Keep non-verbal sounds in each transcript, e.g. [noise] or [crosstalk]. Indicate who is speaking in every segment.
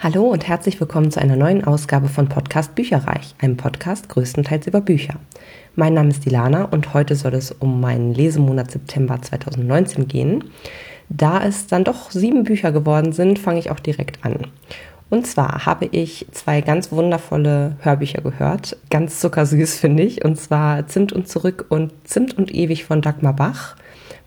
Speaker 1: Hallo und herzlich willkommen zu einer neuen Ausgabe von Podcast Bücherreich, einem Podcast größtenteils über Bücher. Mein Name ist Dilana und heute soll es um meinen Lesemonat September 2019 gehen. Da es dann doch sieben Bücher geworden sind, fange ich auch direkt an. Und zwar habe ich zwei ganz wundervolle Hörbücher gehört, ganz zuckersüß finde ich, und zwar Zimt und Zurück und Zimt und Ewig von Dagmar Bach.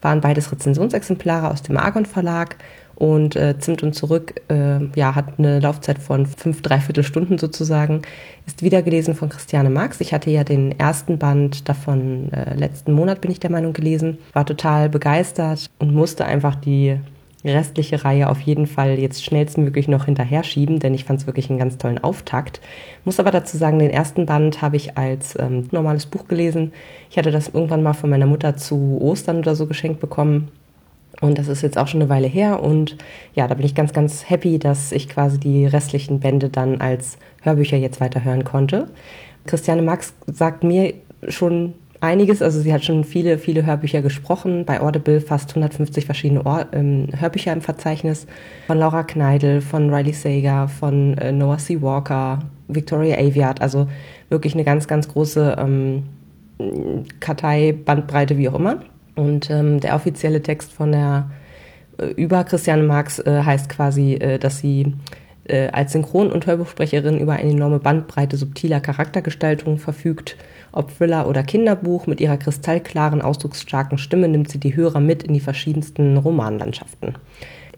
Speaker 1: Waren beides Rezensionsexemplare aus dem Argon Verlag und äh, Zimt und Zurück äh, ja, hat eine Laufzeit von fünf, dreiviertel Stunden sozusagen. Ist wiedergelesen von Christiane Marx. Ich hatte ja den ersten Band davon äh, letzten Monat, bin ich der Meinung, gelesen. War total begeistert und musste einfach die restliche Reihe auf jeden Fall jetzt schnellstmöglich noch hinterher schieben, denn ich fand es wirklich einen ganz tollen Auftakt. Muss aber dazu sagen, den ersten Band habe ich als ähm, normales Buch gelesen. Ich hatte das irgendwann mal von meiner Mutter zu Ostern oder so geschenkt bekommen und das ist jetzt auch schon eine Weile her. Und ja, da bin ich ganz, ganz happy, dass ich quasi die restlichen Bände dann als Hörbücher jetzt weiterhören konnte. Christiane Max sagt mir schon einiges. Also sie hat schon viele, viele Hörbücher gesprochen. Bei Audible fast 150 verschiedene Ohr ähm, Hörbücher im Verzeichnis. Von Laura Kneidel, von Riley Sager, von äh, Noah C. Walker, Victoria Aviat. Also wirklich eine ganz, ganz große ähm, Kartei, Bandbreite, wie auch immer. Und ähm, der offizielle Text von der äh, über Christiane Marx äh, heißt quasi, äh, dass sie äh, als Synchron- und Hörbuchsprecherin über eine enorme Bandbreite subtiler Charaktergestaltung verfügt. Ob Thriller oder Kinderbuch, mit ihrer kristallklaren, ausdrucksstarken Stimme nimmt sie die Hörer mit in die verschiedensten Romanlandschaften.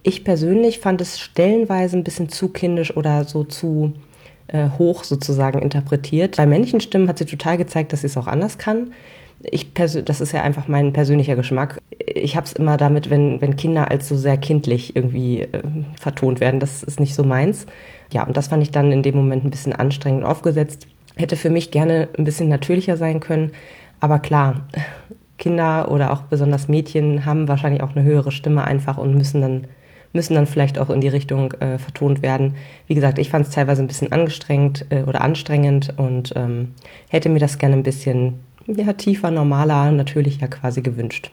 Speaker 1: Ich persönlich fand es stellenweise ein bisschen zu kindisch oder so zu äh, hoch sozusagen interpretiert. Bei männlichen Stimmen hat sie total gezeigt, dass sie es auch anders kann ich das ist ja einfach mein persönlicher Geschmack. Ich habe es immer damit, wenn, wenn Kinder als so sehr kindlich irgendwie äh, vertont werden. Das ist nicht so meins. Ja, und das fand ich dann in dem Moment ein bisschen anstrengend aufgesetzt. Hätte für mich gerne ein bisschen natürlicher sein können. Aber klar, Kinder oder auch besonders Mädchen haben wahrscheinlich auch eine höhere Stimme einfach und müssen dann müssen dann vielleicht auch in die Richtung äh, vertont werden. Wie gesagt, ich fand es teilweise ein bisschen angestrengt äh, oder anstrengend und ähm, hätte mir das gerne ein bisschen ja, tiefer, normaler, natürlicher quasi gewünscht.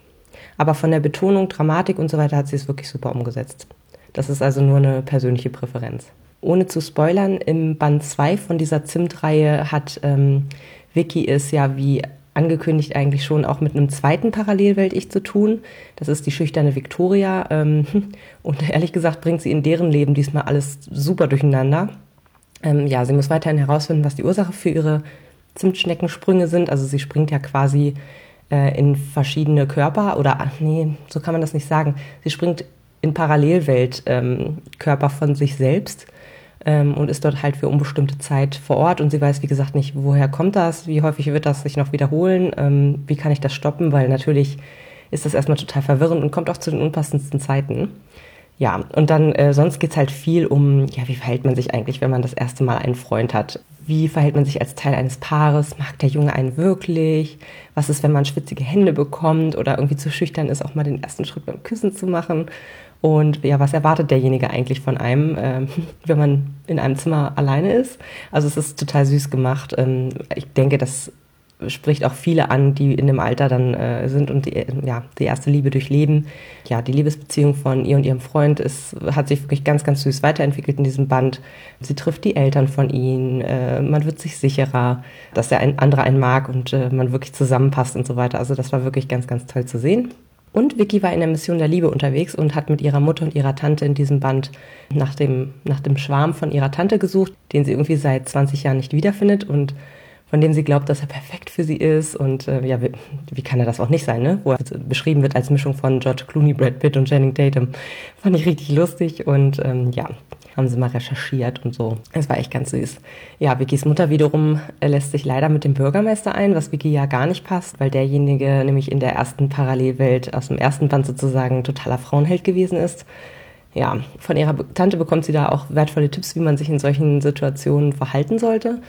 Speaker 1: Aber von der Betonung, Dramatik und so weiter hat sie es wirklich super umgesetzt. Das ist also nur eine persönliche Präferenz. Ohne zu spoilern, im Band 2 von dieser Zimt-Reihe hat ähm, Vicky es ja wie angekündigt eigentlich schon auch mit einem zweiten Parallelwelt-Ich zu tun. Das ist die schüchterne Victoria. Ähm, [laughs] und ehrlich gesagt bringt sie in deren Leben diesmal alles super durcheinander. Ähm, ja, sie muss weiterhin herausfinden, was die Ursache für ihre Zimtschneckensprünge sind. Also sie springt ja quasi äh, in verschiedene Körper oder ach nee, so kann man das nicht sagen. Sie springt in Parallelweltkörper ähm, von sich selbst ähm, und ist dort halt für unbestimmte Zeit vor Ort und sie weiß, wie gesagt, nicht, woher kommt das, wie häufig wird das sich noch wiederholen, ähm, wie kann ich das stoppen, weil natürlich ist das erstmal total verwirrend und kommt auch zu den unpassendsten Zeiten. Ja, und dann äh, sonst geht's halt viel um, ja, wie verhält man sich eigentlich, wenn man das erste Mal einen Freund hat? Wie verhält man sich als Teil eines Paares? Mag der Junge einen wirklich? Was ist, wenn man schwitzige Hände bekommt oder irgendwie zu schüchtern ist, auch mal den ersten Schritt beim Küssen zu machen? Und ja, was erwartet derjenige eigentlich von einem, [laughs] äh, wenn man in einem Zimmer alleine ist? Also es ist total süß gemacht. Ähm, ich denke, das spricht auch viele an, die in dem Alter dann äh, sind und die, ja, die erste Liebe durchleben. Ja, die Liebesbeziehung von ihr und ihrem Freund ist, hat sich wirklich ganz, ganz süß weiterentwickelt in diesem Band. Sie trifft die Eltern von ihnen, äh, man wird sich sicherer, dass der ein anderer einen mag und äh, man wirklich zusammenpasst und so weiter. Also das war wirklich ganz, ganz toll zu sehen. Und Vicky war in der Mission der Liebe unterwegs und hat mit ihrer Mutter und ihrer Tante in diesem Band nach dem, nach dem Schwarm von ihrer Tante gesucht, den sie irgendwie seit 20 Jahren nicht wiederfindet und von dem sie glaubt, dass er perfekt für sie ist. Und äh, ja, wie, wie, kann er das auch nicht sein, ne? Wo er beschrieben wird als Mischung von George Clooney, Brad Pitt und Channing Tatum. Fand ich richtig lustig und ähm, ja, haben sie mal recherchiert und so. Es war echt ganz süß. Ja, Vickys Mutter wiederum lässt sich leider mit dem Bürgermeister ein, was Vicky ja gar nicht passt, weil derjenige nämlich in der ersten Parallelwelt aus dem ersten Band sozusagen totaler Frauenheld gewesen ist ja, von ihrer Tante bekommt sie da auch wertvolle Tipps, wie man sich in solchen Situationen verhalten sollte.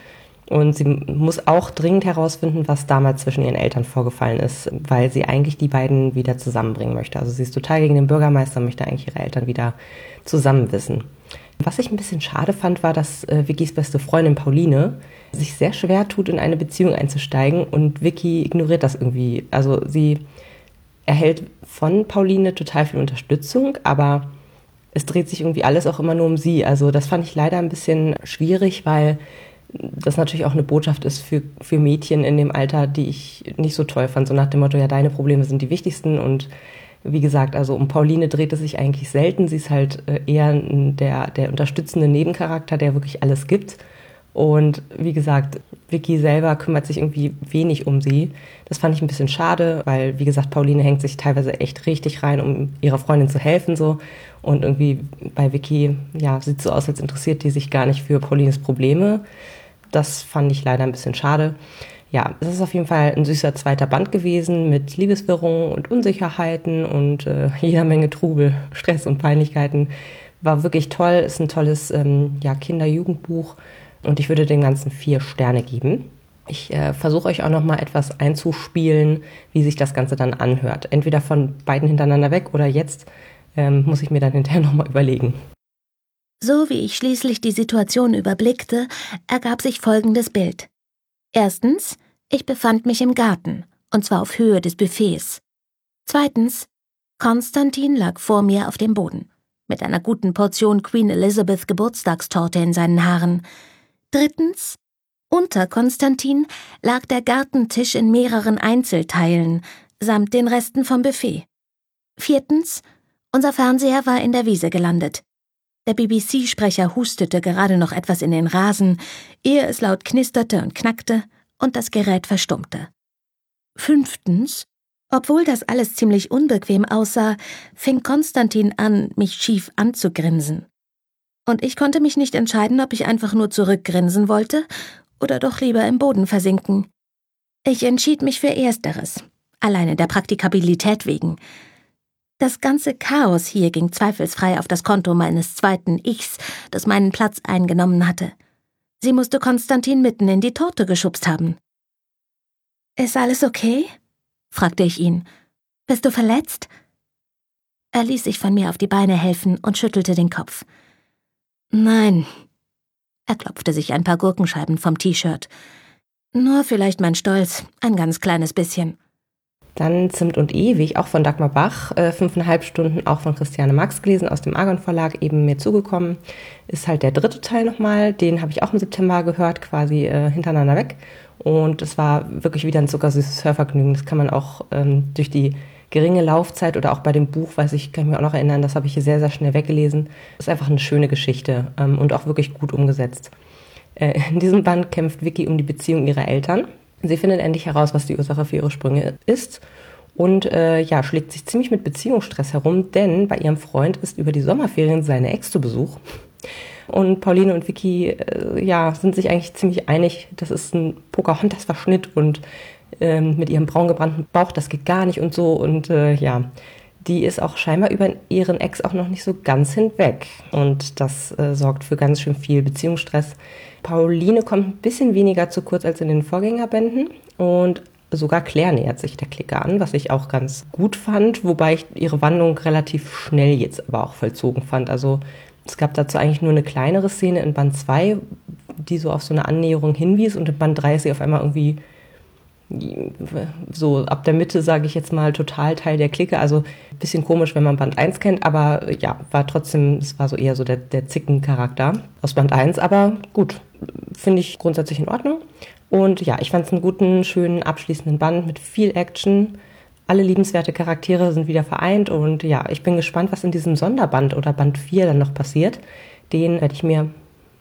Speaker 1: Und sie muss auch dringend herausfinden, was damals zwischen ihren Eltern vorgefallen ist, weil sie eigentlich die beiden wieder zusammenbringen möchte. Also sie ist total gegen den Bürgermeister, möchte eigentlich ihre Eltern wieder zusammen wissen. Was ich ein bisschen schade fand, war, dass äh, Vickys beste Freundin Pauline sich sehr schwer tut, in eine Beziehung einzusteigen und Vicky ignoriert das irgendwie. Also sie erhält von Pauline total viel Unterstützung, aber es dreht sich irgendwie alles auch immer nur um sie. Also das fand ich leider ein bisschen schwierig, weil das natürlich auch eine Botschaft ist für, für Mädchen in dem Alter, die ich nicht so toll fand. So nach dem Motto, ja, deine Probleme sind die wichtigsten. Und wie gesagt, also um Pauline dreht es sich eigentlich selten. Sie ist halt äh, eher der, der unterstützende Nebencharakter, der wirklich alles gibt. Und wie gesagt, Vicky selber kümmert sich irgendwie wenig um sie. Das fand ich ein bisschen schade, weil, wie gesagt, Pauline hängt sich teilweise echt richtig rein, um ihrer Freundin zu helfen, so. Und irgendwie bei Vicky, ja, sieht so aus, als interessiert die sich gar nicht für Paulines Probleme. Das fand ich leider ein bisschen schade. Ja, es ist auf jeden Fall ein süßer zweiter Band gewesen mit Liebeswirrungen und Unsicherheiten und äh, [laughs] jeder Menge Trubel, Stress und Peinlichkeiten. War wirklich toll, ist ein tolles ähm, ja, Kinder-Jugendbuch und ich würde dem Ganzen vier Sterne geben. Ich äh, versuche euch auch noch mal etwas einzuspielen, wie sich das Ganze dann anhört. Entweder von beiden hintereinander weg oder jetzt ähm, muss ich mir dann hinterher noch mal überlegen.
Speaker 2: So wie ich schließlich die Situation überblickte, ergab sich folgendes Bild. Erstens, ich befand mich im Garten, und zwar auf Höhe des Buffets. Zweitens, Konstantin lag vor mir auf dem Boden, mit einer guten Portion Queen Elizabeth Geburtstagstorte in seinen Haaren. Drittens, unter Konstantin lag der Gartentisch in mehreren Einzelteilen, samt den Resten vom Buffet. Viertens, unser Fernseher war in der Wiese gelandet. Der BBC-Sprecher hustete gerade noch etwas in den Rasen, ehe es laut knisterte und knackte und das Gerät verstummte. Fünftens, obwohl das alles ziemlich unbequem aussah, fing Konstantin an, mich schief anzugrinsen und ich konnte mich nicht entscheiden, ob ich einfach nur zurückgrinsen wollte oder doch lieber im Boden versinken. Ich entschied mich für Ersteres, alleine der Praktikabilität wegen. Das ganze Chaos hier ging zweifelsfrei auf das Konto meines zweiten Ichs, das meinen Platz eingenommen hatte. Sie musste Konstantin mitten in die Torte geschubst haben. Ist alles okay? fragte ich ihn. Bist du verletzt? Er ließ sich von mir auf die Beine helfen und schüttelte den Kopf. Nein. Er klopfte sich ein paar Gurkenscheiben vom T-Shirt. Nur vielleicht mein Stolz, ein ganz kleines bisschen.
Speaker 1: Dann Zimt und Ewig, auch von Dagmar Bach, äh, fünfeinhalb Stunden, auch von Christiane Max gelesen, aus dem Argon Verlag, eben mir zugekommen. Ist halt der dritte Teil nochmal, den habe ich auch im September gehört, quasi äh, hintereinander weg. Und es war wirklich wieder ein zuckersüßes Hörvergnügen. Das kann man auch ähm, durch die geringe Laufzeit oder auch bei dem Buch, weiß ich, kann ich mich auch noch erinnern, das habe ich hier sehr, sehr schnell weggelesen. Ist einfach eine schöne Geschichte ähm, und auch wirklich gut umgesetzt. Äh, in diesem Band kämpft Vicky um die Beziehung ihrer Eltern. Sie findet endlich heraus, was die Ursache für ihre Sprünge ist und äh, ja, schlägt sich ziemlich mit Beziehungsstress herum, denn bei ihrem Freund ist über die Sommerferien seine Ex zu Besuch. Und Pauline und Vicky äh, ja, sind sich eigentlich ziemlich einig, das ist ein Pocahontas-Verschnitt und ähm, mit ihrem braun gebrannten Bauch, das geht gar nicht und so. Und äh, ja, die ist auch scheinbar über ihren Ex auch noch nicht so ganz hinweg. Und das äh, sorgt für ganz schön viel Beziehungsstress. Pauline kommt ein bisschen weniger zu kurz als in den Vorgängerbänden. Und sogar Claire nähert sich der Clique an, was ich auch ganz gut fand, wobei ich ihre Wandlung relativ schnell jetzt aber auch vollzogen fand. Also es gab dazu eigentlich nur eine kleinere Szene in Band 2, die so auf so eine Annäherung hinwies und in Band 3 ist sie auf einmal irgendwie so ab der Mitte, sage ich jetzt mal, total Teil der Clique. Also bisschen komisch, wenn man Band 1 kennt, aber ja, war trotzdem, es war so eher so der, der Zicken-Charakter aus Band 1, aber gut, finde ich grundsätzlich in Ordnung. Und ja, ich fand es einen guten, schönen, abschließenden Band mit viel Action. Alle liebenswerte Charaktere sind wieder vereint und ja, ich bin gespannt, was in diesem Sonderband oder Band 4 dann noch passiert. Den werde ich mir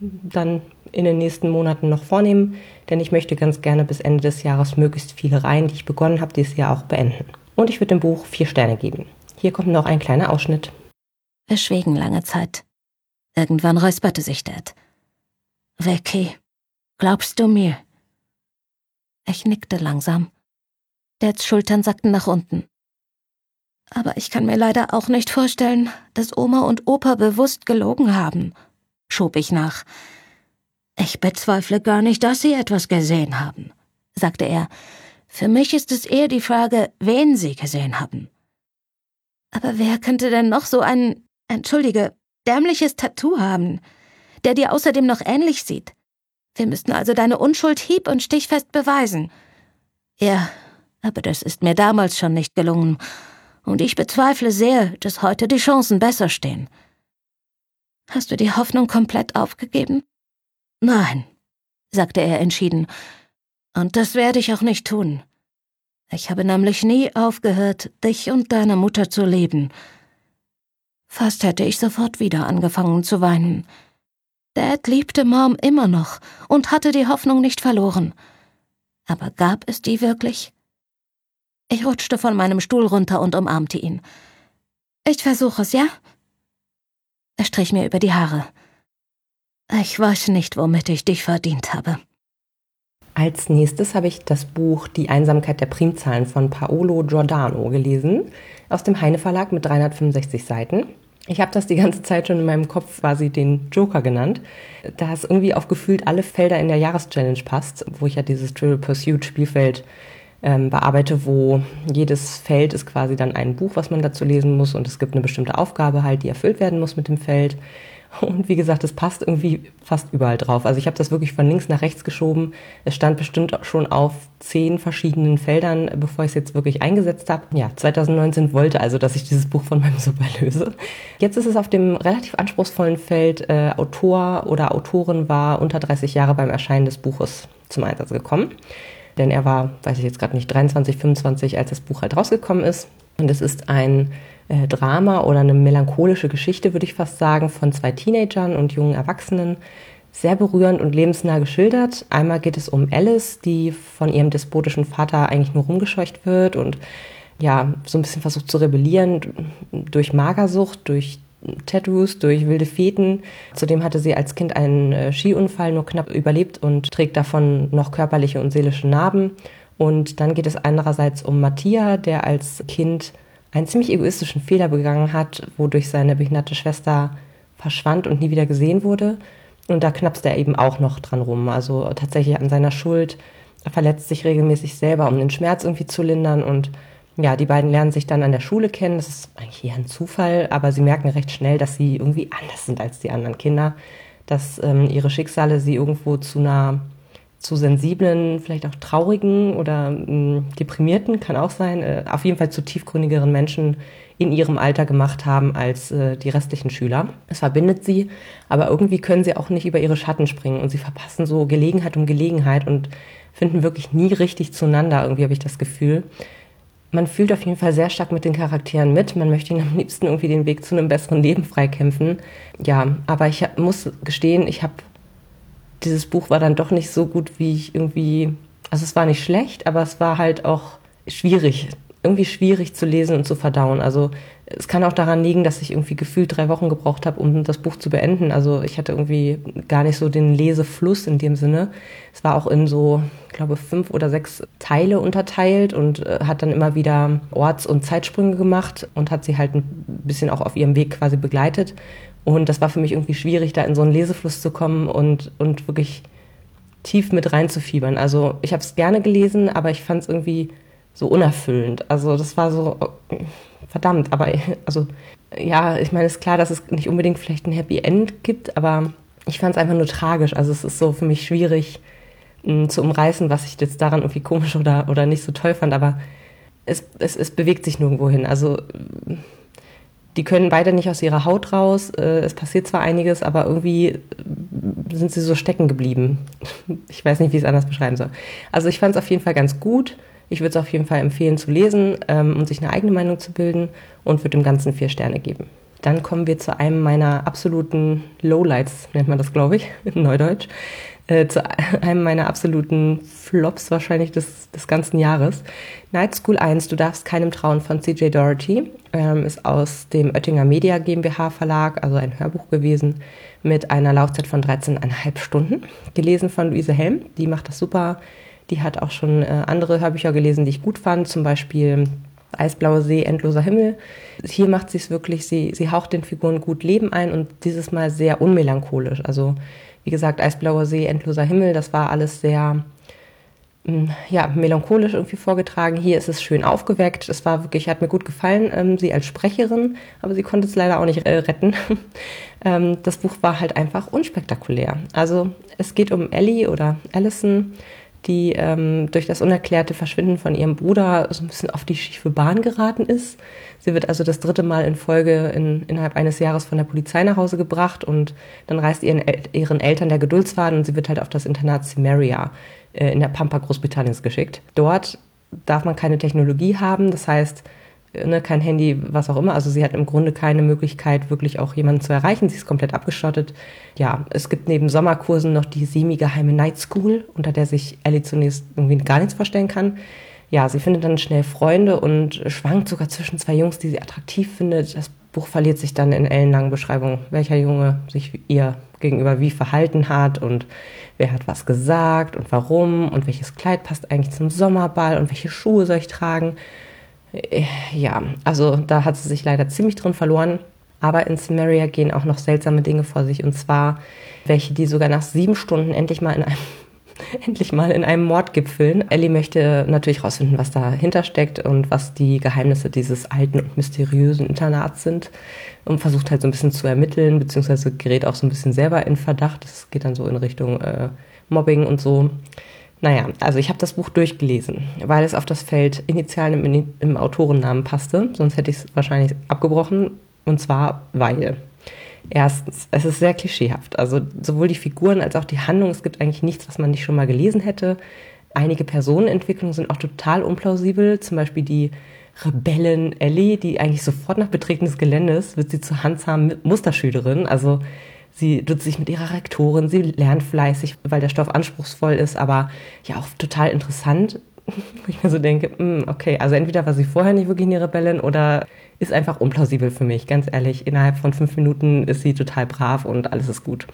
Speaker 1: dann in den nächsten Monaten noch vornehmen, denn ich möchte ganz gerne bis Ende des Jahres möglichst viele Reihen, die ich begonnen habe, dieses Jahr auch beenden. Und ich würde dem Buch vier Sterne geben. Hier kommt noch ein kleiner Ausschnitt.
Speaker 2: Wir schwiegen lange Zeit. Irgendwann räusperte sich Dad. Vicky, glaubst du mir? Ich nickte langsam. Dads Schultern sackten nach unten. Aber ich kann mir leider auch nicht vorstellen, dass Oma und Opa bewusst gelogen haben, schob ich nach. Ich bezweifle gar nicht, dass Sie etwas gesehen haben, sagte er. Für mich ist es eher die Frage, wen Sie gesehen haben. Aber wer könnte denn noch so ein, entschuldige, dämliches Tattoo haben, der dir außerdem noch ähnlich sieht? Wir müssten also deine Unschuld hieb- und stichfest beweisen. Ja, aber das ist mir damals schon nicht gelungen. Und ich bezweifle sehr, dass heute die Chancen besser stehen. Hast du die Hoffnung komplett aufgegeben? Nein, sagte er entschieden. Und das werde ich auch nicht tun. Ich habe nämlich nie aufgehört, dich und deine Mutter zu lieben. Fast hätte ich sofort wieder angefangen zu weinen. Dad liebte Mom immer noch und hatte die Hoffnung nicht verloren. Aber gab es die wirklich? Ich rutschte von meinem Stuhl runter und umarmte ihn. Ich versuche es, ja? Er strich mir über die Haare. Ich weiß nicht, womit ich dich verdient habe.
Speaker 1: Als nächstes habe ich das Buch Die Einsamkeit der Primzahlen von Paolo Giordano gelesen, aus dem Heine Verlag mit 365 Seiten. Ich habe das die ganze Zeit schon in meinem Kopf quasi den Joker genannt, da es irgendwie auf gefühlt alle Felder in der Jahreschallenge passt, wo ich ja dieses Triple Pursuit Spielfeld ähm, bearbeite, wo jedes Feld ist quasi dann ein Buch, was man dazu lesen muss und es gibt eine bestimmte Aufgabe halt, die erfüllt werden muss mit dem Feld. Und wie gesagt, es passt irgendwie fast überall drauf. Also ich habe das wirklich von links nach rechts geschoben. Es stand bestimmt schon auf zehn verschiedenen Feldern, bevor ich es jetzt wirklich eingesetzt habe. Ja, 2019 wollte also, dass ich dieses Buch von meinem Super löse. Jetzt ist es auf dem relativ anspruchsvollen Feld äh, Autor oder Autorin war unter 30 Jahre beim Erscheinen des Buches zum Einsatz gekommen denn er war, weiß ich jetzt gerade nicht, 23, 25, als das Buch halt rausgekommen ist. Und es ist ein äh, Drama oder eine melancholische Geschichte, würde ich fast sagen, von zwei Teenagern und jungen Erwachsenen. Sehr berührend und lebensnah geschildert. Einmal geht es um Alice, die von ihrem despotischen Vater eigentlich nur rumgescheucht wird und ja, so ein bisschen versucht zu rebellieren durch Magersucht, durch Tattoos, durch wilde Feten. Zudem hatte sie als Kind einen äh, Skiunfall nur knapp überlebt und trägt davon noch körperliche und seelische Narben. Und dann geht es andererseits um Mattia, der als Kind einen ziemlich egoistischen Fehler begangen hat, wodurch seine behinderte Schwester verschwand und nie wieder gesehen wurde. Und da knappst er eben auch noch dran rum. Also tatsächlich an seiner Schuld. Er verletzt sich regelmäßig selber, um den Schmerz irgendwie zu lindern und ja, die beiden lernen sich dann an der Schule kennen. Das ist eigentlich eher ein Zufall, aber sie merken recht schnell, dass sie irgendwie anders sind als die anderen Kinder, dass ähm, ihre Schicksale sie irgendwo zu einer zu sensiblen, vielleicht auch traurigen oder ähm, deprimierten, kann auch sein, äh, auf jeden Fall zu tiefgründigeren Menschen in ihrem Alter gemacht haben als äh, die restlichen Schüler. Es verbindet sie, aber irgendwie können sie auch nicht über ihre Schatten springen und sie verpassen so Gelegenheit um Gelegenheit und finden wirklich nie richtig zueinander, irgendwie habe ich das Gefühl man fühlt auf jeden Fall sehr stark mit den Charakteren mit. Man möchte ihnen am liebsten irgendwie den Weg zu einem besseren Leben freikämpfen. Ja, aber ich muss gestehen, ich habe dieses Buch war dann doch nicht so gut, wie ich irgendwie. Also es war nicht schlecht, aber es war halt auch schwierig, irgendwie schwierig zu lesen und zu verdauen. Also es kann auch daran liegen, dass ich irgendwie gefühlt drei Wochen gebraucht habe, um das Buch zu beenden. Also ich hatte irgendwie gar nicht so den Lesefluss in dem Sinne. Es war auch in so, ich glaube, fünf oder sechs Teile unterteilt und äh, hat dann immer wieder Orts- und Zeitsprünge gemacht und hat sie halt ein bisschen auch auf ihrem Weg quasi begleitet. Und das war für mich irgendwie schwierig, da in so einen Lesefluss zu kommen und, und wirklich tief mit reinzufiebern. Also ich habe es gerne gelesen, aber ich fand es irgendwie so unerfüllend. Also das war so, verdammt, aber also ja, ich meine, es ist klar, dass es nicht unbedingt vielleicht ein Happy End gibt, aber ich fand es einfach nur tragisch. Also es ist so für mich schwierig mh, zu umreißen, was ich jetzt daran irgendwie komisch oder, oder nicht so toll fand, aber es, es, es bewegt sich nirgendwo hin. Also die können beide nicht aus ihrer Haut raus. Äh, es passiert zwar einiges, aber irgendwie sind sie so stecken geblieben. Ich weiß nicht, wie ich es anders beschreiben soll. Also ich fand es auf jeden Fall ganz gut. Ich würde es auf jeden Fall empfehlen zu lesen ähm, und sich eine eigene Meinung zu bilden und würde dem Ganzen vier Sterne geben. Dann kommen wir zu einem meiner absoluten Lowlights, nennt man das, glaube ich, [laughs] in Neudeutsch. Äh, zu [laughs] einem meiner absoluten Flops wahrscheinlich des, des ganzen Jahres. Night School 1, Du darfst keinem trauen von CJ Doherty, ähm, ist aus dem Oettinger Media GmbH Verlag, also ein Hörbuch gewesen, mit einer Laufzeit von 13,5 Stunden. Gelesen von Luise Helm, die macht das super die hat auch schon äh, andere Hörbücher gelesen, die ich gut fand, zum Beispiel Eisblaue See, Endloser Himmel. Hier macht sie es wirklich, sie, sie haucht den Figuren gut Leben ein und dieses Mal sehr unmelancholisch. Also wie gesagt, Eisblauer See, Endloser Himmel, das war alles sehr hm, ja, melancholisch irgendwie vorgetragen. Hier ist es schön aufgeweckt. Es war wirklich, hat mir gut gefallen, ähm, sie als Sprecherin, aber sie konnte es leider auch nicht äh, retten. [laughs] ähm, das Buch war halt einfach unspektakulär. Also es geht um Ellie oder Allison, die ähm, durch das unerklärte Verschwinden von ihrem Bruder so ein bisschen auf die schiefe Bahn geraten ist. Sie wird also das dritte Mal in Folge in, innerhalb eines Jahres von der Polizei nach Hause gebracht und dann reist ihren, ihren Eltern der Geduldsfaden und sie wird halt auf das Internat Cimeria äh, in der Pampa Großbritanniens geschickt. Dort darf man keine Technologie haben, das heißt, ne, kein Handy, was auch immer. Also sie hat im Grunde keine Möglichkeit, wirklich auch jemanden zu erreichen. Sie ist komplett abgeschottet. Ja, es gibt neben Sommerkursen noch die semi-geheime Night School, unter der sich Ellie zunächst irgendwie gar nichts vorstellen kann. Ja, sie findet dann schnell Freunde und schwankt sogar zwischen zwei Jungs, die sie attraktiv findet. Das Buch verliert sich dann in ellenlangen Beschreibungen, welcher Junge sich ihr gegenüber wie verhalten hat und wer hat was gesagt und warum und welches Kleid passt eigentlich zum Sommerball und welche Schuhe soll ich tragen. Äh, ja, also da hat sie sich leider ziemlich drin verloren. Aber in Samaria gehen auch noch seltsame Dinge vor sich. Und zwar welche, die sogar nach sieben Stunden endlich mal in einem [laughs] endlich mal in einem Mord gipfeln. Ellie möchte natürlich herausfinden, was dahinter steckt und was die Geheimnisse dieses alten und mysteriösen Internats sind und versucht halt so ein bisschen zu ermitteln, beziehungsweise gerät auch so ein bisschen selber in Verdacht. Das geht dann so in Richtung äh, Mobbing und so. Naja, also ich habe das Buch durchgelesen, weil es auf das Feld Initialen im, im Autorennamen passte, sonst hätte ich es wahrscheinlich abgebrochen. Und zwar weil. Erstens, es ist sehr klischeehaft. Also sowohl die Figuren als auch die Handlung, es gibt eigentlich nichts, was man nicht schon mal gelesen hätte. Einige Personenentwicklungen sind auch total unplausibel. Zum Beispiel die Rebellen Ellie, die eigentlich sofort nach Betreten des Geländes wird sie zur handsamen Musterschülerin. Also Sie tut sich mit ihrer Rektorin, sie lernt fleißig, weil der Stoff anspruchsvoll ist, aber ja auch total interessant, [laughs] wo ich mir so denke, hm, okay, also entweder war sie vorher nicht wirklich eine Rebellin oder ist einfach unplausibel für mich, ganz ehrlich. Innerhalb von fünf Minuten ist sie total brav und alles ist gut.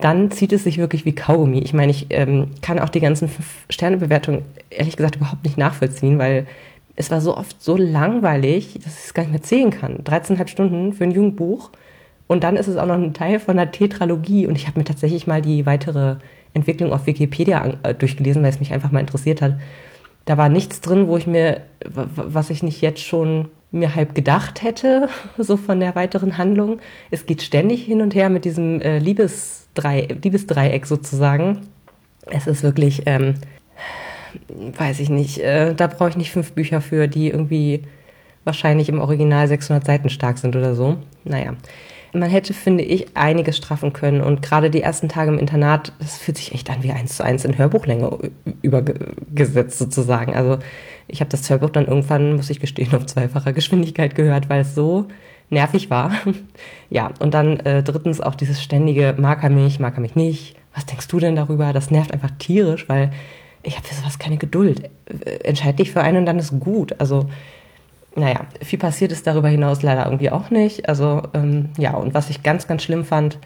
Speaker 1: Dann zieht es sich wirklich wie Kaugummi. Ich meine, ich ähm, kann auch die ganzen Fünf-Sterne-Bewertungen ehrlich gesagt überhaupt nicht nachvollziehen, weil es war so oft so langweilig, dass ich es gar nicht mehr zählen kann. 13,5 Stunden für ein Jugendbuch und dann ist es auch noch ein Teil von einer Tetralogie. Und ich habe mir tatsächlich mal die weitere Entwicklung auf Wikipedia äh, durchgelesen, weil es mich einfach mal interessiert hat. Da war nichts drin, wo ich mir, was ich nicht jetzt schon mir halb gedacht hätte, [laughs] so von der weiteren Handlung. Es geht ständig hin und her mit diesem äh, Liebesdreieck, Liebesdreieck sozusagen. Es ist wirklich, ähm, weiß ich nicht, äh, da brauche ich nicht fünf Bücher für, die irgendwie wahrscheinlich im Original 600 Seiten stark sind oder so. Naja man hätte, finde ich, einiges straffen können. Und gerade die ersten Tage im Internat, das fühlt sich echt an wie eins zu eins in Hörbuchlänge übergesetzt sozusagen. Also ich habe das Hörbuch dann irgendwann, muss ich gestehen, auf zweifacher Geschwindigkeit gehört, weil es so nervig war. [laughs] ja, und dann äh, drittens auch dieses ständige, mag er mich, mag er mich nicht. Was denkst du denn darüber? Das nervt einfach tierisch, weil ich habe für sowas keine Geduld. Äh, entscheid dich für einen und dann ist gut. Also naja, viel passiert ist darüber hinaus leider irgendwie auch nicht. Also ähm, ja, und was ich ganz, ganz schlimm fand,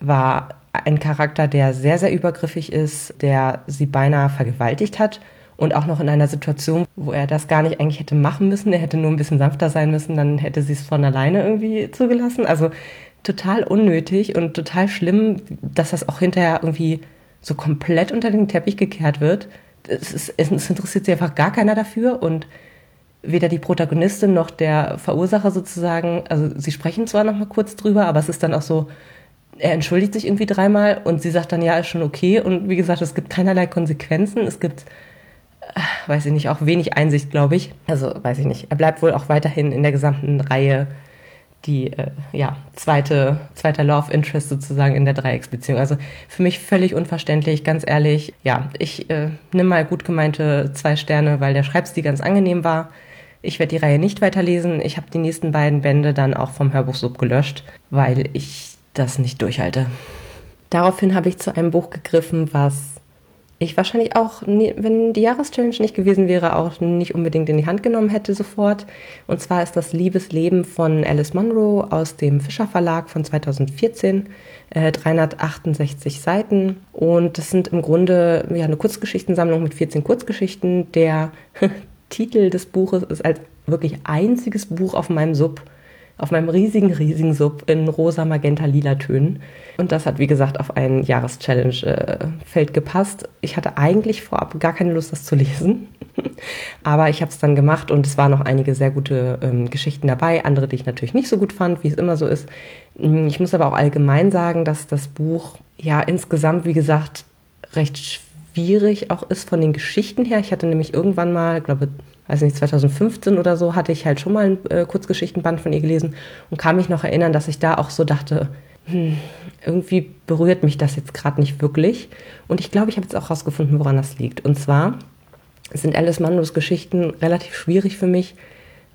Speaker 1: war ein Charakter, der sehr, sehr übergriffig ist, der sie beinahe vergewaltigt hat und auch noch in einer Situation, wo er das gar nicht eigentlich hätte machen müssen. Er hätte nur ein bisschen sanfter sein müssen, dann hätte sie es von alleine irgendwie zugelassen. Also total unnötig und total schlimm, dass das auch hinterher irgendwie so komplett unter den Teppich gekehrt wird. Es, ist, es interessiert sich einfach gar keiner dafür und weder die Protagonistin noch der Verursacher sozusagen, also sie sprechen zwar noch mal kurz drüber, aber es ist dann auch so, er entschuldigt sich irgendwie dreimal und sie sagt dann, ja, ist schon okay. Und wie gesagt, es gibt keinerlei Konsequenzen. Es gibt, äh, weiß ich nicht, auch wenig Einsicht, glaube ich. Also, weiß ich nicht. Er bleibt wohl auch weiterhin in der gesamten Reihe die, äh, ja, zweite, zweiter Love Interest sozusagen in der Dreiecksbeziehung. Also für mich völlig unverständlich, ganz ehrlich. Ja, ich äh, nimm mal gut gemeinte zwei Sterne, weil der Schreibstil ganz angenehm war. Ich werde die Reihe nicht weiterlesen. Ich habe die nächsten beiden Bände dann auch vom Hörbuchsub gelöscht, weil ich das nicht durchhalte. Daraufhin habe ich zu einem Buch gegriffen, was ich wahrscheinlich auch, wenn die Jahreschallenge nicht gewesen wäre, auch nicht unbedingt in die Hand genommen hätte sofort. Und zwar ist das Liebesleben von Alice Munro aus dem Fischer Verlag von 2014, äh, 368 Seiten. Und das sind im Grunde ja, eine Kurzgeschichtensammlung mit 14 Kurzgeschichten. Der [laughs] Titel des Buches ist als wirklich einziges Buch auf meinem Sub, auf meinem riesigen, riesigen Sub in rosa, magenta, lila Tönen. Und das hat, wie gesagt, auf ein Jahreschallenge-Feld äh, gepasst. Ich hatte eigentlich vorab gar keine Lust, das zu lesen. [laughs] Aber ich habe es dann gemacht und es waren noch einige sehr gute ähm, Geschichten dabei, andere, die ich natürlich nicht so gut fand, wie es immer so ist. Mm, ich muss aber auch allgemein sagen, dass das Buch ja insgesamt, wie gesagt, recht schwierig auch ist von den Geschichten her. Ich hatte nämlich irgendwann mal, glaube weiß nicht, 2015 oder so, hatte ich halt schon mal ein äh, Kurzgeschichtenband von ihr gelesen und kann mich noch erinnern, dass ich da auch so dachte, hm, irgendwie berührt mich das jetzt gerade nicht wirklich. Und ich glaube, ich habe jetzt auch rausgefunden, woran das liegt. Und zwar sind Alice Mandos Geschichten relativ schwierig für mich,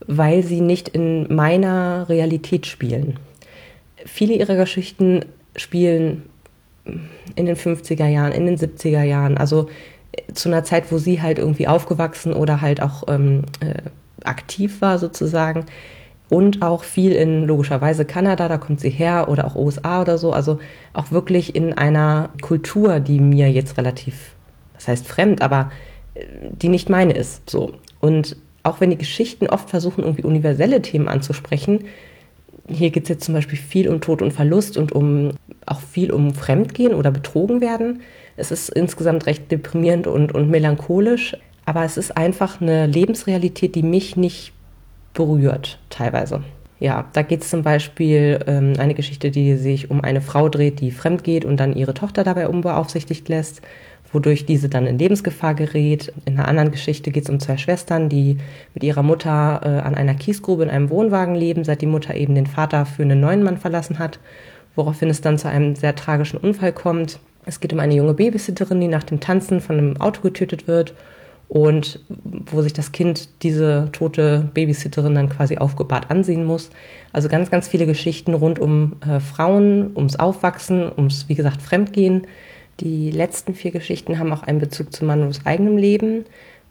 Speaker 1: weil sie nicht in meiner Realität spielen. Viele ihrer Geschichten spielen in den 50er Jahren, in den 70er Jahren, also äh, zu einer Zeit, wo sie halt irgendwie aufgewachsen oder halt auch ähm, äh, aktiv war sozusagen. Und auch viel in logischerweise Kanada, da kommt sie her, oder auch USA oder so. Also auch wirklich in einer Kultur, die mir jetzt relativ, das heißt fremd, aber äh, die nicht meine ist. So. Und auch wenn die Geschichten oft versuchen, irgendwie universelle Themen anzusprechen, hier geht es jetzt zum Beispiel viel um Tod und Verlust und um auch viel um Fremdgehen oder betrogen werden. Es ist insgesamt recht deprimierend und, und melancholisch, aber es ist einfach eine Lebensrealität, die mich nicht berührt, teilweise. Ja, da geht es zum Beispiel ähm, eine Geschichte, die sich um eine Frau dreht, die fremd geht und dann ihre Tochter dabei unbeaufsichtigt lässt, wodurch diese dann in Lebensgefahr gerät. In einer anderen Geschichte geht es um zwei Schwestern, die mit ihrer Mutter äh, an einer Kiesgrube in einem Wohnwagen leben, seit die Mutter eben den Vater für einen neuen Mann verlassen hat, woraufhin es dann zu einem sehr tragischen Unfall kommt. Es geht um eine junge Babysitterin, die nach dem Tanzen von einem Auto getötet wird und wo sich das Kind diese tote Babysitterin dann quasi aufgebahrt ansehen muss. Also ganz, ganz viele Geschichten rund um äh, Frauen, ums Aufwachsen, ums, wie gesagt, Fremdgehen. Die letzten vier Geschichten haben auch einen Bezug zu Manus eigenem Leben,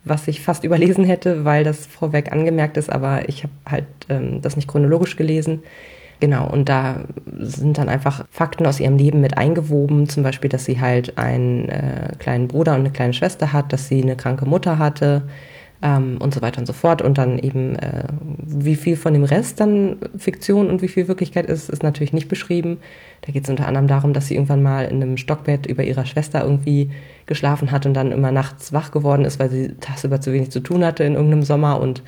Speaker 1: was ich fast [laughs] überlesen hätte, weil das vorweg angemerkt ist, aber ich habe halt ähm, das nicht chronologisch gelesen. Genau, und da sind dann einfach Fakten aus ihrem Leben mit eingewoben, zum Beispiel, dass sie halt einen äh, kleinen Bruder und eine kleine Schwester hat, dass sie eine kranke Mutter hatte ähm, und so weiter und so fort. Und dann eben, äh, wie viel von dem Rest dann Fiktion und wie viel Wirklichkeit ist, ist natürlich nicht beschrieben. Da geht es unter anderem darum, dass sie irgendwann mal in einem Stockbett über ihrer Schwester irgendwie geschlafen hat und dann immer nachts wach geworden ist, weil sie tagsüber zu wenig zu tun hatte in irgendeinem Sommer und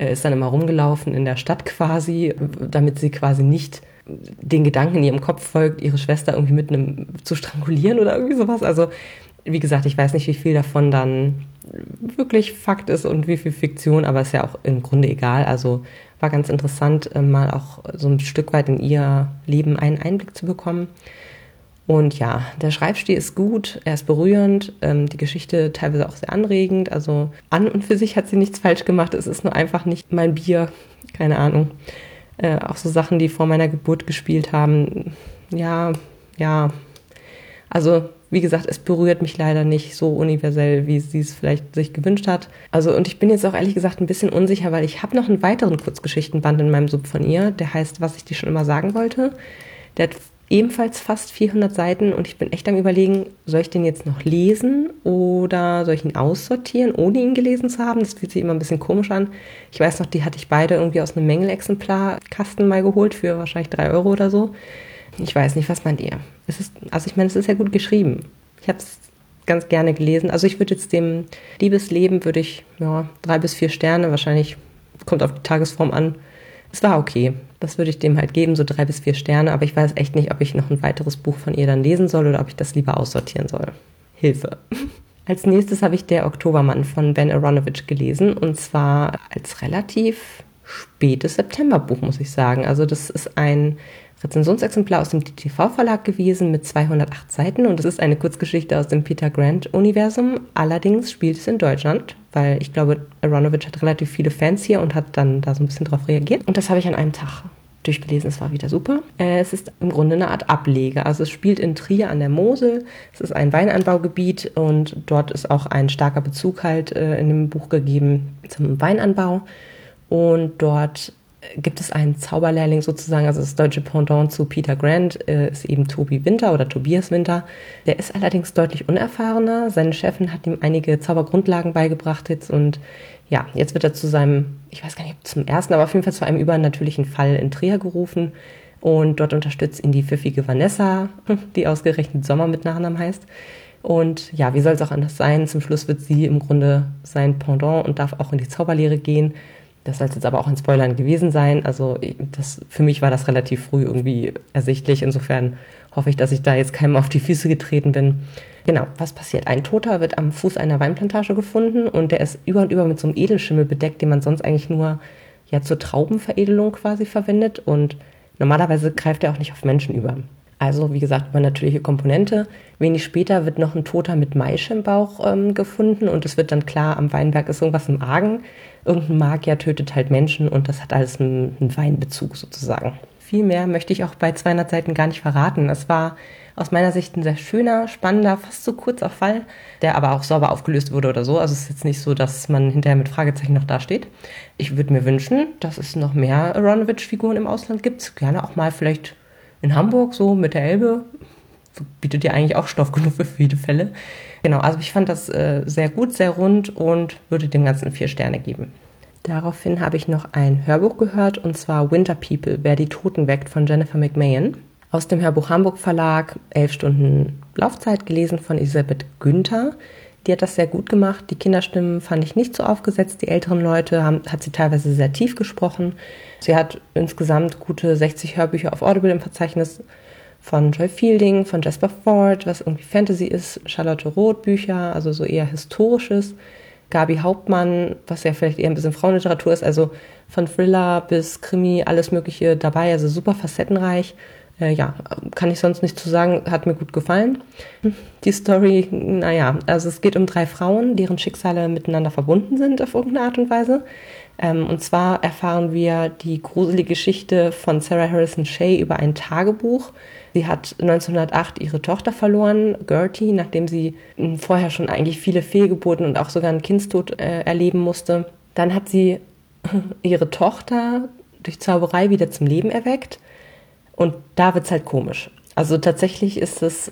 Speaker 1: äh, ist dann immer rumgelaufen in der Stadt quasi, damit sie quasi nicht den Gedanken in ihrem Kopf folgt, ihre Schwester irgendwie mit einem zu strangulieren oder irgendwie sowas. Also, wie gesagt, ich weiß nicht, wie viel davon dann wirklich Fakt ist und wie viel Fiktion, aber ist ja auch im Grunde egal. Also war ganz interessant, äh, mal auch so ein Stück weit in ihr Leben einen Einblick zu bekommen. Und ja, der Schreibstil ist gut, er ist berührend, ähm, die Geschichte teilweise auch sehr anregend. Also an und für sich hat sie nichts falsch gemacht. Es ist nur einfach nicht mein Bier, keine Ahnung. Äh, auch so Sachen, die vor meiner Geburt gespielt haben. Ja, ja. Also wie gesagt, es berührt mich leider nicht so universell, wie sie es vielleicht sich gewünscht hat. Also und ich bin jetzt auch ehrlich gesagt ein bisschen unsicher, weil ich habe noch einen weiteren Kurzgeschichtenband in meinem Sub von ihr, der heißt, was ich dir schon immer sagen wollte. Der hat ebenfalls fast 400 Seiten und ich bin echt am überlegen, soll ich den jetzt noch lesen oder soll ich ihn aussortieren, ohne ihn gelesen zu haben? Das fühlt sich immer ein bisschen komisch an. Ich weiß noch, die hatte ich beide irgendwie aus einem Mängelexemplar-Kasten mal geholt für wahrscheinlich drei Euro oder so. Ich weiß nicht, was meint ihr? Es ist, also ich meine, es ist ja gut geschrieben. Ich habe es ganz gerne gelesen. Also ich würde jetzt dem Liebesleben würde ich ja drei bis vier Sterne wahrscheinlich kommt auf die Tagesform an. Es war okay. Das würde ich dem halt geben, so drei bis vier Sterne. Aber ich weiß echt nicht, ob ich noch ein weiteres Buch von ihr dann lesen soll oder ob ich das lieber aussortieren soll. Hilfe. [laughs] Als nächstes habe ich Der Oktobermann von Ben Aronovich gelesen und zwar als relativ spätes Septemberbuch, muss ich sagen. Also das ist ein Rezensionsexemplar aus dem DTV-Verlag gewesen mit 208 Seiten und es ist eine Kurzgeschichte aus dem Peter Grant-Universum. Allerdings spielt es in Deutschland, weil ich glaube, Aronovich hat relativ viele Fans hier und hat dann da so ein bisschen drauf reagiert. Und das habe ich an einem Tag durchgelesen. Es war wieder super. Äh, es ist im Grunde eine Art Ableger. Also es spielt in Trier an der Mosel. Es ist ein Weinanbaugebiet und dort ist auch ein starker Bezug halt äh, in dem Buch gegeben zum Weinanbau. Und dort gibt es einen Zauberlehrling sozusagen, also das deutsche Pendant zu Peter Grant äh, ist eben Tobi Winter oder Tobias Winter. Der ist allerdings deutlich unerfahrener. Seine Chefin hat ihm einige Zaubergrundlagen beigebracht jetzt und ja, jetzt wird er zu seinem, ich weiß gar nicht, zum ersten, aber auf jeden Fall zu einem übernatürlichen Fall in Trier gerufen und dort unterstützt ihn die pfiffige Vanessa, [laughs] die ausgerechnet Sommer mit Nachnamen heißt. Und ja, wie soll es auch anders sein? Zum Schluss wird sie im Grunde sein Pendant und darf auch in die Zauberlehre gehen das soll jetzt aber auch ein Spoilern gewesen sein. Also das, für mich war das relativ früh irgendwie ersichtlich. Insofern hoffe ich, dass ich da jetzt keinem auf die Füße getreten bin. Genau, was passiert? Ein Toter wird am Fuß einer Weinplantage gefunden und der ist über und über mit so einem Edelschimmel bedeckt, den man sonst eigentlich nur ja zur Traubenveredelung quasi verwendet und normalerweise greift er auch nicht auf Menschen über. Also wie gesagt, über natürliche Komponente. Wenig später wird noch ein Toter mit Maische im Bauch ähm, gefunden und es wird dann klar, am Weinberg ist irgendwas im Argen. Irgendein Magier tötet halt Menschen und das hat alles einen, einen Weinbezug sozusagen. Viel mehr möchte ich auch bei 200 Seiten gar nicht verraten. Es war aus meiner Sicht ein sehr schöner, spannender, fast so kurzer Fall, der aber auch sauber aufgelöst wurde oder so. Also es ist jetzt nicht so, dass man hinterher mit Fragezeichen noch dasteht. Ich würde mir wünschen, dass es noch mehr Aronovich-Figuren im Ausland gibt. Gerne auch mal vielleicht in Hamburg, so mit der Elbe, bietet ja eigentlich auch Stoff [laughs] genug für viele Fälle. Genau, also ich fand das äh, sehr gut, sehr rund und würde dem Ganzen vier Sterne geben. Daraufhin habe ich noch ein Hörbuch gehört und zwar Winter People, wer die Toten weckt von Jennifer McMahon. Aus dem Hörbuch Hamburg Verlag, elf Stunden Laufzeit, gelesen von Elisabeth Günther. Die hat das sehr gut gemacht. Die Kinderstimmen fand ich nicht so aufgesetzt. Die älteren Leute haben, hat sie teilweise sehr tief gesprochen. Sie hat insgesamt gute 60 Hörbücher auf Audible im Verzeichnis von Joy Fielding, von Jasper Ford, was irgendwie Fantasy ist, Charlotte Roth Bücher, also so eher historisches. Gabi Hauptmann, was ja vielleicht eher ein bisschen Frauenliteratur ist, also von Thriller bis Krimi, alles Mögliche dabei, also super facettenreich. Äh, ja, kann ich sonst nicht zu sagen, hat mir gut gefallen. Die Story, naja, also es geht um drei Frauen, deren Schicksale miteinander verbunden sind auf irgendeine Art und Weise. Ähm, und zwar erfahren wir die gruselige Geschichte von Sarah Harrison Shea über ein Tagebuch. Sie hat 1908 ihre Tochter verloren, Gertie, nachdem sie hm, vorher schon eigentlich viele Fehlgeburten und auch sogar einen Kindstod äh, erleben musste. Dann hat sie [laughs] ihre Tochter durch Zauberei wieder zum Leben erweckt und da wird es halt komisch. Also tatsächlich ist es,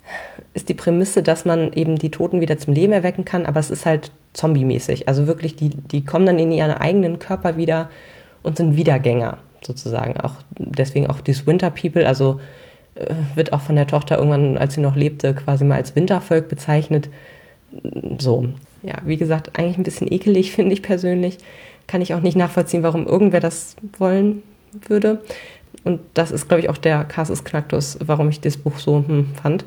Speaker 1: ist die Prämisse, dass man eben die Toten wieder zum Leben erwecken kann, aber es ist halt zombie-mäßig. Also wirklich, die, die kommen dann in ihren eigenen Körper wieder und sind Wiedergänger sozusagen. Auch deswegen auch dieses Winter People, also äh, wird auch von der Tochter irgendwann, als sie noch lebte, quasi mal als Wintervolk bezeichnet. So, ja, wie gesagt, eigentlich ein bisschen ekelig, [laughs] finde ich persönlich. Kann ich auch nicht nachvollziehen, warum irgendwer das wollen würde. Und das ist, glaube ich, auch der Casus Knactus, warum ich das Buch so hm, fand.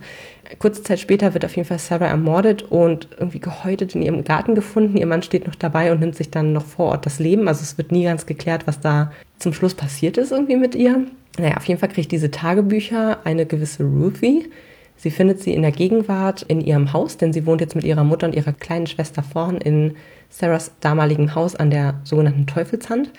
Speaker 1: Kurze Zeit später wird auf jeden Fall Sarah ermordet und irgendwie gehäutet in ihrem Garten gefunden. Ihr Mann steht noch dabei und nimmt sich dann noch vor Ort das Leben. Also es wird nie ganz geklärt, was da zum Schluss passiert ist irgendwie mit ihr. Naja, auf jeden Fall kriegt diese Tagebücher eine gewisse Ruthie. Sie findet sie in der Gegenwart in ihrem Haus, denn sie wohnt jetzt mit ihrer Mutter und ihrer kleinen Schwester vorn in Sarahs damaligem Haus an der sogenannten Teufelshand.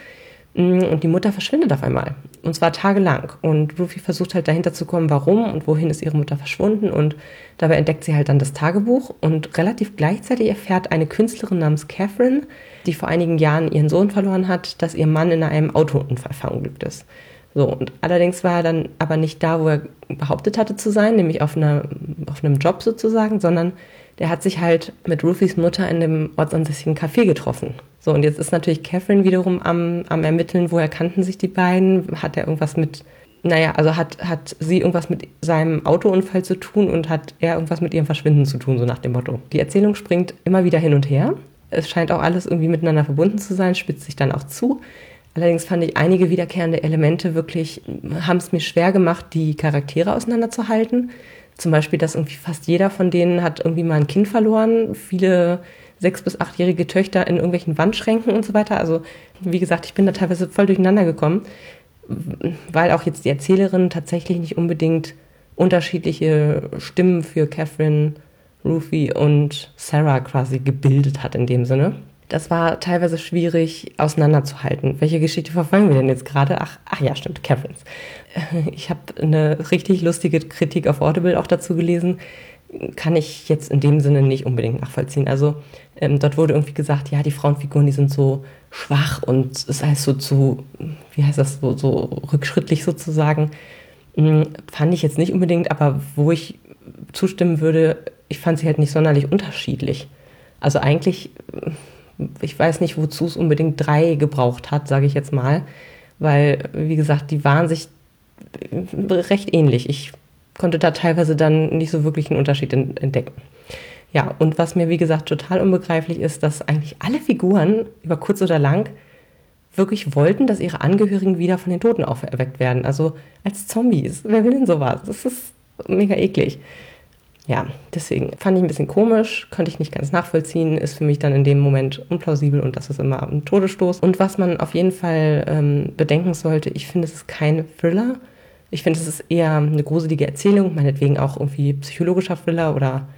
Speaker 1: Mm, und die Mutter verschwindet auf einmal. Und zwar tagelang. Und Ruthie versucht halt dahinter zu kommen, warum und wohin ist ihre Mutter verschwunden. Und dabei entdeckt sie halt dann das Tagebuch. Und relativ gleichzeitig erfährt eine Künstlerin namens Catherine, die vor einigen Jahren ihren Sohn verloren hat, dass ihr Mann in einem Autounfall verunglückt ist. So, und allerdings war er dann aber nicht da, wo er behauptet hatte zu sein, nämlich auf, einer, auf einem Job sozusagen, sondern der hat sich halt mit Ruthies Mutter in dem ortsansässigen Café getroffen. So, und jetzt ist natürlich Catherine wiederum am, am Ermitteln, woher kannten sich die beiden? Hat er irgendwas mit, naja, also hat, hat sie irgendwas mit seinem Autounfall zu tun und hat er irgendwas mit ihrem Verschwinden zu tun, so nach dem Motto. Die Erzählung springt immer wieder hin und her. Es scheint auch alles irgendwie miteinander verbunden zu sein, spitzt sich dann auch zu. Allerdings fand ich einige wiederkehrende Elemente wirklich, haben es mir schwer gemacht, die Charaktere auseinanderzuhalten. Zum Beispiel, dass irgendwie fast jeder von denen hat irgendwie mal ein Kind verloren. Viele sechs- bis achtjährige Töchter in irgendwelchen Wandschränken und so weiter. Also, wie gesagt, ich bin da teilweise voll durcheinander gekommen, weil auch jetzt die Erzählerin tatsächlich nicht unbedingt unterschiedliche Stimmen für Catherine, Ruthie und Sarah quasi gebildet hat in dem Sinne. Das war teilweise schwierig auseinanderzuhalten. Welche Geschichte verfolgen wir denn jetzt gerade? Ach, ach ja, stimmt, Catherines. [laughs] Ich habe eine richtig lustige Kritik auf Audible auch dazu gelesen. Kann ich jetzt in dem Sinne nicht unbedingt nachvollziehen. Also ähm, dort wurde irgendwie gesagt, ja, die Frauenfiguren, die sind so schwach und es heißt so zu, wie heißt das, so, so rückschrittlich sozusagen. Hm, fand ich jetzt nicht unbedingt, aber wo ich zustimmen würde, ich fand sie halt nicht sonderlich unterschiedlich. Also eigentlich ich weiß nicht, wozu es unbedingt drei gebraucht hat, sage ich jetzt mal, weil, wie gesagt, die waren sich recht ähnlich. Ich konnte da teilweise dann nicht so wirklich einen Unterschied entdecken. Ja, und was mir, wie gesagt, total unbegreiflich ist, dass eigentlich alle Figuren über kurz oder lang wirklich wollten, dass ihre Angehörigen wieder von den Toten auferweckt werden. Also als Zombies. Wer will denn sowas? Das ist mega eklig. Ja, deswegen fand ich ein bisschen komisch, konnte ich nicht ganz nachvollziehen, ist für mich dann in dem Moment unplausibel und das ist immer ein Todesstoß. Und was man auf jeden Fall ähm, bedenken sollte, ich finde, es ist kein Thriller. Ich finde, es ist eher eine gruselige Erzählung, meinetwegen auch irgendwie psychologischer Thriller oder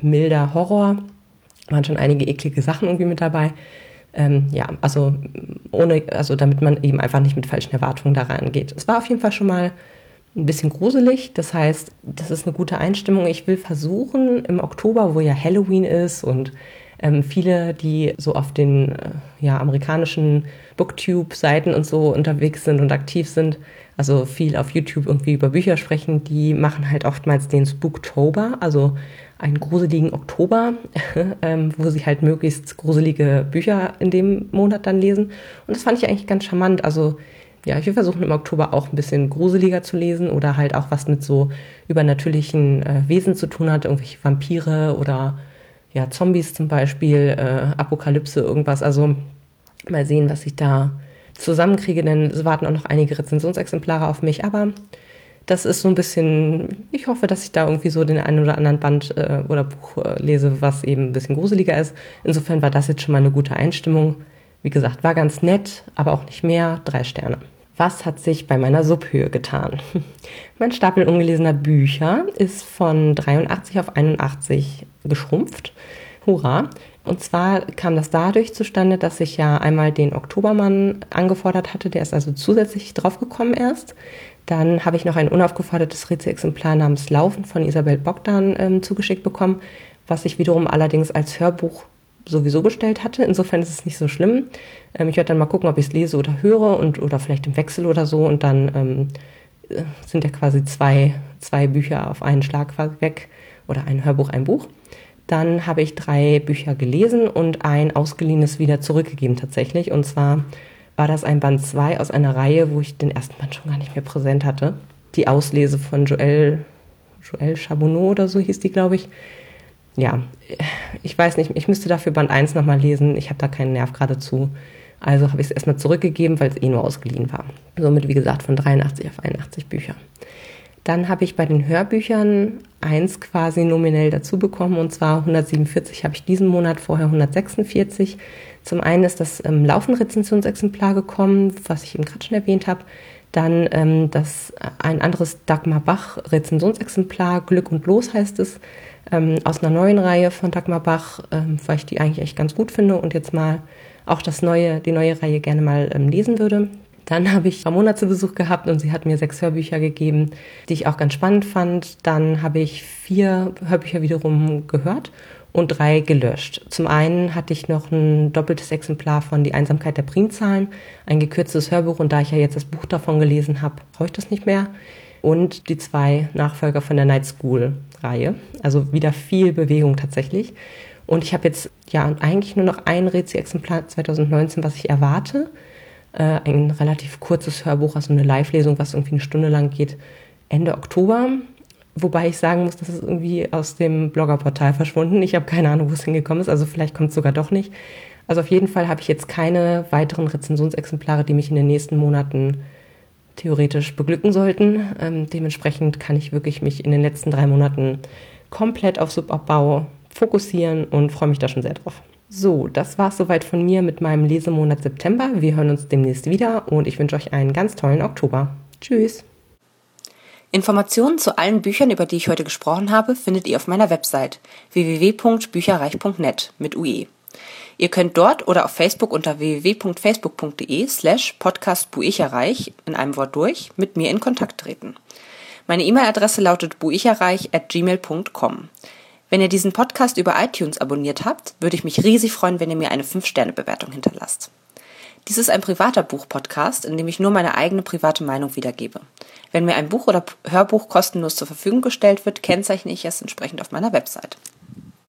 Speaker 1: milder Horror. Waren schon einige eklige Sachen irgendwie mit dabei. Ähm, ja, also ohne, also damit man eben einfach nicht mit falschen Erwartungen da reingeht. Es war auf jeden Fall schon mal ein bisschen gruselig. Das heißt, das ist eine gute Einstimmung. Ich will versuchen, im Oktober, wo ja Halloween ist und ähm, viele, die so auf den äh, ja, amerikanischen Booktube-Seiten und so unterwegs sind und aktiv sind, also viel auf YouTube irgendwie über Bücher sprechen, die machen halt oftmals den Spooktober, also einen gruseligen Oktober, [laughs] ähm, wo sie halt möglichst gruselige Bücher in dem Monat dann lesen. Und das fand ich eigentlich ganz charmant. Also ja, ich will versuchen im Oktober auch ein bisschen gruseliger zu lesen oder halt auch was mit so übernatürlichen äh, Wesen zu tun hat, irgendwelche Vampire oder ja, Zombies zum Beispiel, äh, Apokalypse, irgendwas. Also mal sehen, was ich da zusammenkriege, denn es warten auch noch einige Rezensionsexemplare auf mich, aber das ist so ein bisschen, ich hoffe, dass ich da irgendwie so den einen oder anderen Band äh, oder Buch äh, lese, was eben ein bisschen gruseliger ist. Insofern war das jetzt schon mal eine gute Einstimmung. Wie gesagt, war ganz nett, aber auch nicht mehr. Drei Sterne. Was hat sich bei meiner Subhöhe getan? [laughs] mein Stapel ungelesener Bücher ist von 83 auf 81 geschrumpft. Hurra! Und zwar kam das dadurch zustande, dass ich ja einmal den Oktobermann angefordert hatte. Der ist also zusätzlich draufgekommen erst. Dann habe ich noch ein unaufgefordertes Rätselexemplar namens Laufen von Isabel Bogdan ähm, zugeschickt bekommen, was ich wiederum allerdings als Hörbuch sowieso bestellt hatte. Insofern ist es nicht so schlimm. Ähm, ich werde dann mal gucken, ob ich es lese oder höre und oder vielleicht im Wechsel oder so. Und dann ähm, äh, sind ja quasi zwei, zwei Bücher auf einen Schlag weg oder ein Hörbuch, ein Buch. Dann habe ich drei Bücher gelesen und ein ausgeliehenes wieder zurückgegeben tatsächlich. Und zwar war das ein Band 2 aus einer Reihe, wo ich den ersten Band schon gar nicht mehr präsent hatte. Die Auslese von Joël, Joël Chabonneau oder so hieß die, glaube ich. Ja, ich weiß nicht, ich müsste dafür Band 1 nochmal lesen. Ich habe da keinen Nerv gerade zu. Also habe ich es erstmal zurückgegeben, weil es eh nur ausgeliehen war. Somit, wie gesagt, von 83 auf 81 Bücher. Dann habe ich bei den Hörbüchern eins quasi nominell dazu bekommen und zwar 147 habe ich diesen Monat, vorher 146. Zum einen ist das ähm, Laufen-Rezensionsexemplar gekommen, was ich eben gerade schon erwähnt habe. Dann ähm, das, äh, ein anderes Dagmar Bach Rezensionsexemplar, Glück und Los heißt es, ähm, aus einer neuen Reihe von Dagmar Bach, ähm, weil ich die eigentlich echt ganz gut finde und jetzt mal auch das neue, die neue Reihe gerne mal ähm, lesen würde. Dann habe ich Ramona zu Besuch gehabt und sie hat mir sechs Hörbücher gegeben, die ich auch ganz spannend fand. Dann habe ich vier Hörbücher wiederum gehört und drei gelöscht. Zum einen hatte ich noch ein doppeltes Exemplar von Die Einsamkeit der Primzahlen, ein gekürztes Hörbuch und da ich ja jetzt das Buch davon gelesen habe, brauche ich das nicht mehr. Und die zwei Nachfolger von der Night School Reihe. Also wieder viel Bewegung tatsächlich. Und ich habe jetzt ja eigentlich nur noch ein Rezi-Exemplar 2019, was ich erwarte äh, ein relativ kurzes Hörbuch, also eine Live-Lesung, was irgendwie eine Stunde lang geht, Ende Oktober. Wobei ich sagen muss, das ist irgendwie aus dem Bloggerportal verschwunden. Ich habe keine Ahnung, wo es hingekommen ist. Also vielleicht kommt es sogar doch nicht. Also auf jeden Fall habe ich jetzt keine weiteren Rezensionsexemplare, die mich in den nächsten Monaten theoretisch beglücken sollten. Ähm, dementsprechend kann ich wirklich mich in den letzten drei Monaten komplett auf Subabbau fokussieren und freue mich da schon sehr drauf. So, das war's soweit von mir mit meinem Lesemonat September. Wir hören uns demnächst wieder und ich wünsche euch einen ganz tollen Oktober. Tschüss.
Speaker 3: Informationen zu allen Büchern, über die ich heute gesprochen habe, findet ihr auf meiner Website www.bücherreich.net mit UE. Ihr könnt dort oder auf Facebook unter www.facebook.de slash podcastbuicherreich in einem Wort durch mit mir in Kontakt treten. Meine E-Mail-Adresse lautet buicherreich at gmail.com. Wenn ihr diesen Podcast über iTunes abonniert habt, würde ich mich riesig freuen, wenn ihr mir eine 5-Sterne-Bewertung hinterlasst. Dies ist ein privater Buch-Podcast, in dem ich nur meine eigene private Meinung wiedergebe. Wenn mir ein Buch oder Hörbuch kostenlos zur Verfügung gestellt wird, kennzeichne ich es entsprechend auf meiner Website.